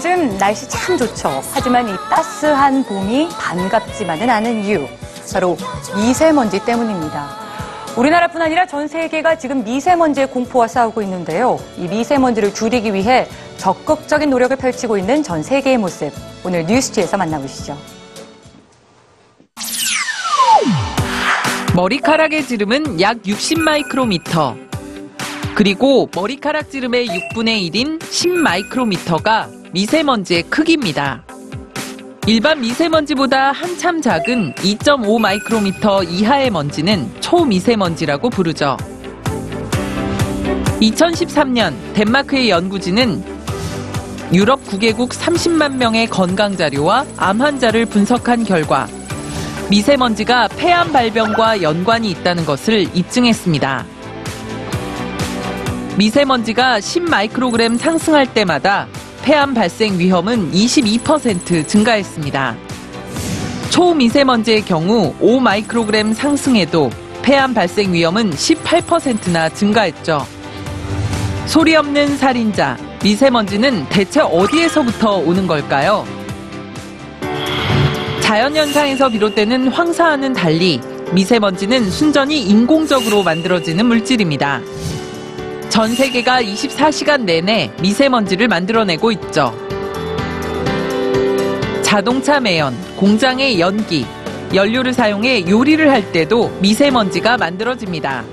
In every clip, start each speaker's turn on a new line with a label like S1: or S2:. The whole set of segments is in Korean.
S1: 네, 요즘 날씨 참 좋죠. 하지만 이 따스한 봄이 반갑지만은 않은 이유. 바로 미세먼지 때문입니다. 우리나라뿐 아니라 전 세계가 지금 미세먼지의 공포와 싸우고 있는데요. 이 미세먼지를 줄이기 위해 적극적인 노력을 펼치고 있는 전 세계의 모습. 오늘 뉴스지에서 만나보시죠.
S2: 머리카락의 지름은 약 60 마이크로미터. 그리고 머리카락 지름의 6분의 1인 10 마이크로미터가 미세먼지의 크기입니다. 일반 미세먼지보다 한참 작은 2.5 마이크로미터 이하의 먼지는 초미세먼지라고 부르죠. 2013년 덴마크의 연구진은 유럽 9개국 30만 명의 건강 자료와 암 환자를 분석한 결과 미세먼지가 폐암 발병과 연관이 있다는 것을 입증했습니다. 미세먼지가 10 마이크로그램 상승할 때마다 폐암 발생 위험은 22% 증가했습니다. 초미세먼지의 경우 5 마이크로그램 상승해도 폐암 발생 위험은 18%나 증가했죠. 소리 없는 살인자, 미세먼지는 대체 어디에서부터 오는 걸까요? 자연현상에서 비롯되는 황사와는 달리 미세먼지는 순전히 인공적으로 만들어지는 물질입니다. 전 세계가 24시간 내내 미세먼지를 만들어내고 있죠. 자동차 매연, 공장의 연기, 연료를 사용해 요리를 할 때도 미세먼지가 만들어집니다.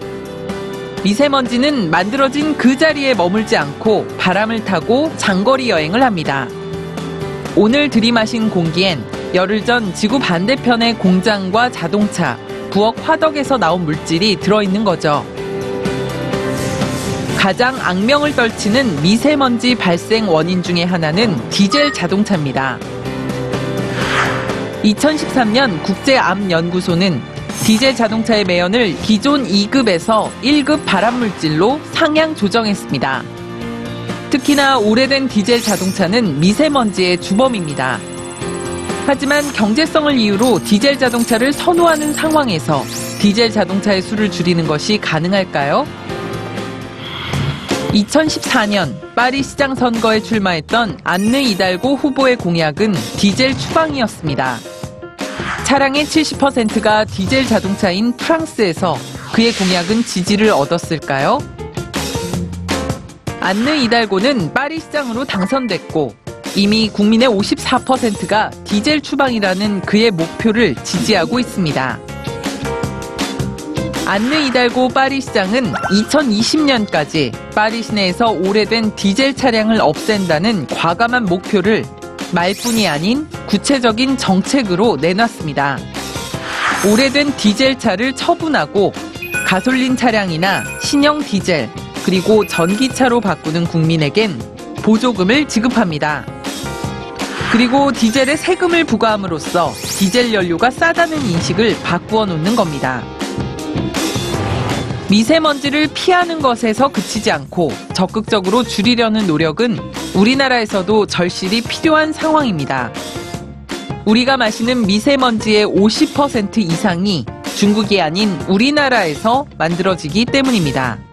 S2: 미세먼지는 만들어진 그 자리에 머물지 않고 바람을 타고 장거리 여행을 합니다. 오늘 들이마신 공기엔 열흘 전 지구 반대편의 공장과 자동차, 부엌 화덕에서 나온 물질이 들어있는 거죠. 가장 악명을 떨치는 미세먼지 발생 원인 중의 하나는 디젤 자동차입니다. 2013년 국제암연구소는 디젤 자동차의 매연을 기존 2급에서 1급 발암물질로 상향 조정했습니다. 특히나 오래된 디젤 자동차는 미세먼지의 주범입니다. 하지만 경제성을 이유로 디젤 자동차를 선호하는 상황에서 디젤 자동차의 수를 줄이는 것이 가능할까요? 2014년 파리 시장 선거에 출마했던 안느 이달고 후보의 공약은 디젤 추방이었습니다. 차량의 70%가 디젤 자동차인 프랑스에서 그의 공약은 지지를 얻었을까요? 안느 이달고는 파리 시장으로 당선됐고 이미 국민의 54%가 디젤 추방이라는 그의 목표를 지지하고 있습니다. 안느 이달고 파리 시장은 2020년까지 파리 시내에서 오래된 디젤 차량을 없앤다는 과감한 목표를 말뿐이 아닌 구체적인 정책으로 내놨습니다. 오래된 디젤 차를 처분하고 가솔린 차량이나 신형 디젤 그리고 전기차로 바꾸는 국민에겐 보조금을 지급합니다. 그리고 디젤에 세금을 부과함으로써 디젤 연료가 싸다는 인식을 바꾸어 놓는 겁니다. 미세먼지를 피하는 것에서 그치지 않고 적극적으로 줄이려는 노력은 우리나라에서도 절실히 필요한 상황입니다. 우리가 마시는 미세먼지의 50% 이상이 중국이 아닌 우리나라에서 만들어지기 때문입니다.